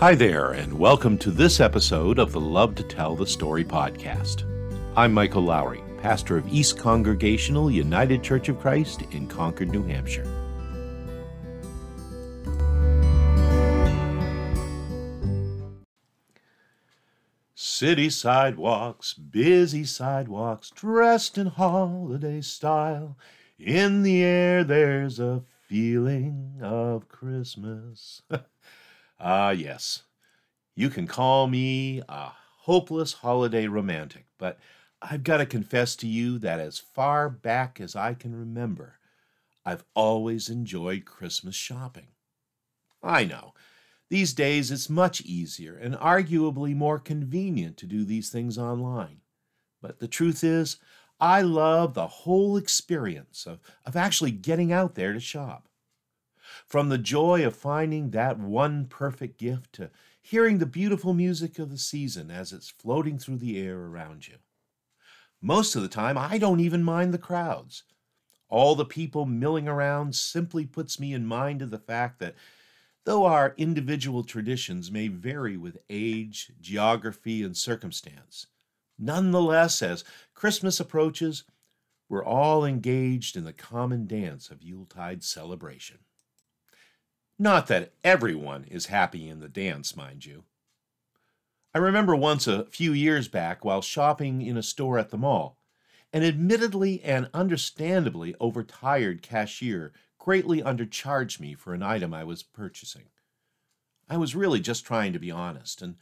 Hi there, and welcome to this episode of the Love to Tell the Story podcast. I'm Michael Lowry, pastor of East Congregational United Church of Christ in Concord, New Hampshire. City sidewalks, busy sidewalks, dressed in holiday style. In the air, there's a feeling of Christmas. Ah, yes. You can call me a hopeless holiday romantic, but I've got to confess to you that as far back as I can remember, I've always enjoyed Christmas shopping. I know. These days it's much easier and arguably more convenient to do these things online. But the truth is, I love the whole experience of, of actually getting out there to shop. From the joy of finding that one perfect gift to hearing the beautiful music of the season as it's floating through the air around you. Most of the time, I don't even mind the crowds. All the people milling around simply puts me in mind of the fact that though our individual traditions may vary with age, geography, and circumstance, nonetheless, as Christmas approaches, we're all engaged in the common dance of Yuletide celebration. Not that everyone is happy in the dance, mind you. I remember once a few years back while shopping in a store at the mall, an admittedly and understandably overtired cashier greatly undercharged me for an item I was purchasing. I was really just trying to be honest, and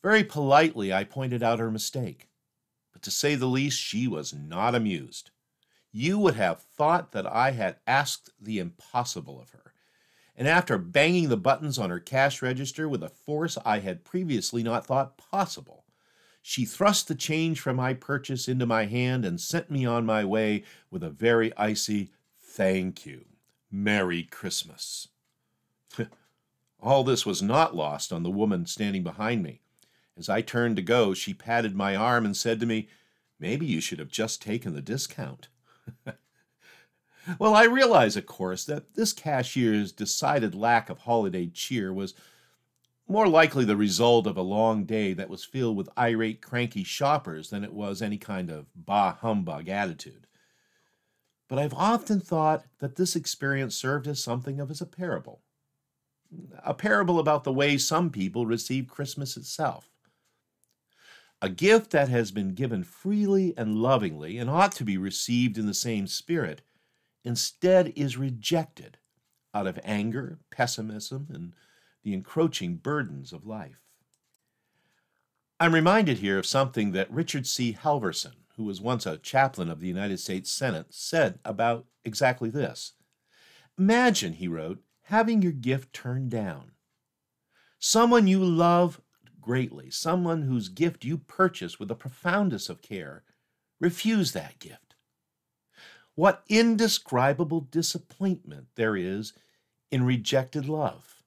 very politely I pointed out her mistake. But to say the least, she was not amused. You would have thought that I had asked the impossible of her and after banging the buttons on her cash register with a force I had previously not thought possible, she thrust the change from my purchase into my hand and sent me on my way with a very icy thank you. Merry Christmas. All this was not lost on the woman standing behind me. As I turned to go, she patted my arm and said to me, Maybe you should have just taken the discount. Well, I realize, of course, that this cashier's decided lack of holiday cheer was more likely the result of a long day that was filled with irate, cranky shoppers than it was any kind of bah humbug attitude. But I've often thought that this experience served as something of as a parable. A parable about the way some people receive Christmas itself. A gift that has been given freely and lovingly and ought to be received in the same spirit instead is rejected out of anger, pessimism, and the encroaching burdens of life. I'm reminded here of something that Richard C. Halverson, who was once a chaplain of the United States Senate, said about exactly this. Imagine, he wrote, having your gift turned down. Someone you love greatly, someone whose gift you purchased with the profoundest of care, refuse that gift. What indescribable disappointment there is in rejected love.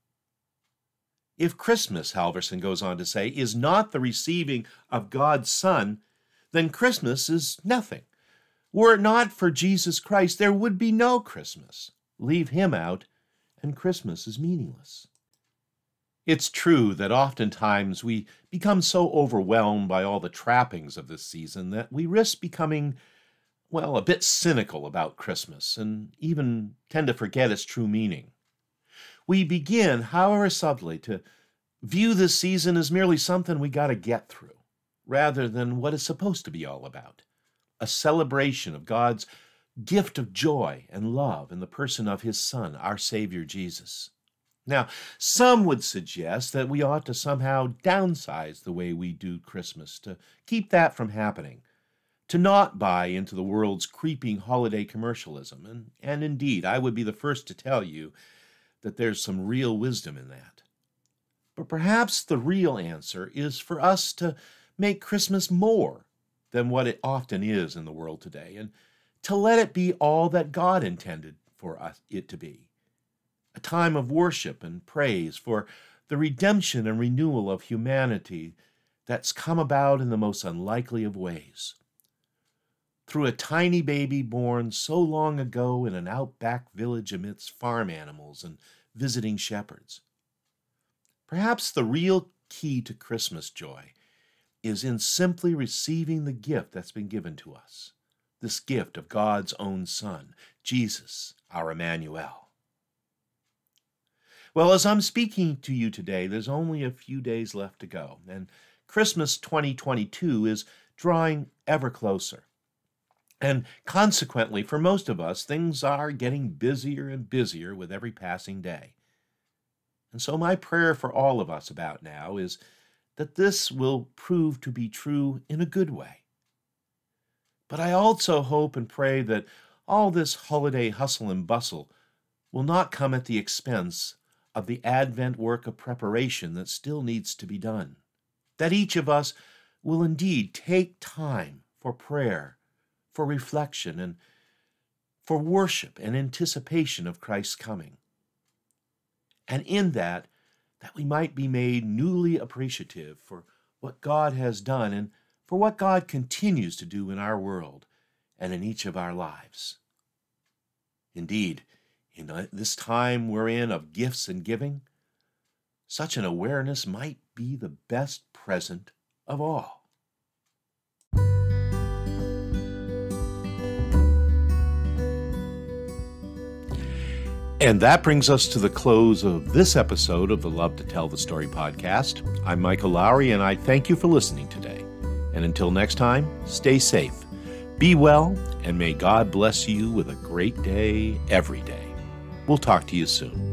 If Christmas, Halverson goes on to say, is not the receiving of God's Son, then Christmas is nothing. Were it not for Jesus Christ, there would be no Christmas. Leave him out, and Christmas is meaningless. It's true that oftentimes we become so overwhelmed by all the trappings of this season that we risk becoming well, a bit cynical about Christmas and even tend to forget its true meaning. We begin, however subtly, to view this season as merely something we got to get through, rather than what it's supposed to be all about a celebration of God's gift of joy and love in the person of His Son, our Savior Jesus. Now, some would suggest that we ought to somehow downsize the way we do Christmas to keep that from happening to not buy into the world's creeping holiday commercialism. And, and indeed, I would be the first to tell you that there's some real wisdom in that. But perhaps the real answer is for us to make Christmas more than what it often is in the world today, and to let it be all that God intended for us, it to be a time of worship and praise for the redemption and renewal of humanity that's come about in the most unlikely of ways through a tiny baby born so long ago in an outback village amidst farm animals and visiting shepherds. Perhaps the real key to Christmas joy is in simply receiving the gift that's been given to us this gift of God's own Son, Jesus, our Emmanuel. Well, as I'm speaking to you today, there's only a few days left to go, and Christmas 2022 is drawing ever closer. And consequently, for most of us, things are getting busier and busier with every passing day. And so, my prayer for all of us about now is that this will prove to be true in a good way. But I also hope and pray that all this holiday hustle and bustle will not come at the expense of the Advent work of preparation that still needs to be done. That each of us will indeed take time for prayer, for reflection, and for worship and anticipation of Christ's coming. And in that, that we might be made newly appreciative for what God has done and for what God continues to do in our world and in each of our lives. Indeed, in this time we're in of gifts and giving, such an awareness might be the best present of all. And that brings us to the close of this episode of the Love to Tell the Story podcast. I'm Michael Lowry, and I thank you for listening today. And until next time, stay safe, be well, and may God bless you with a great day every day. We'll talk to you soon.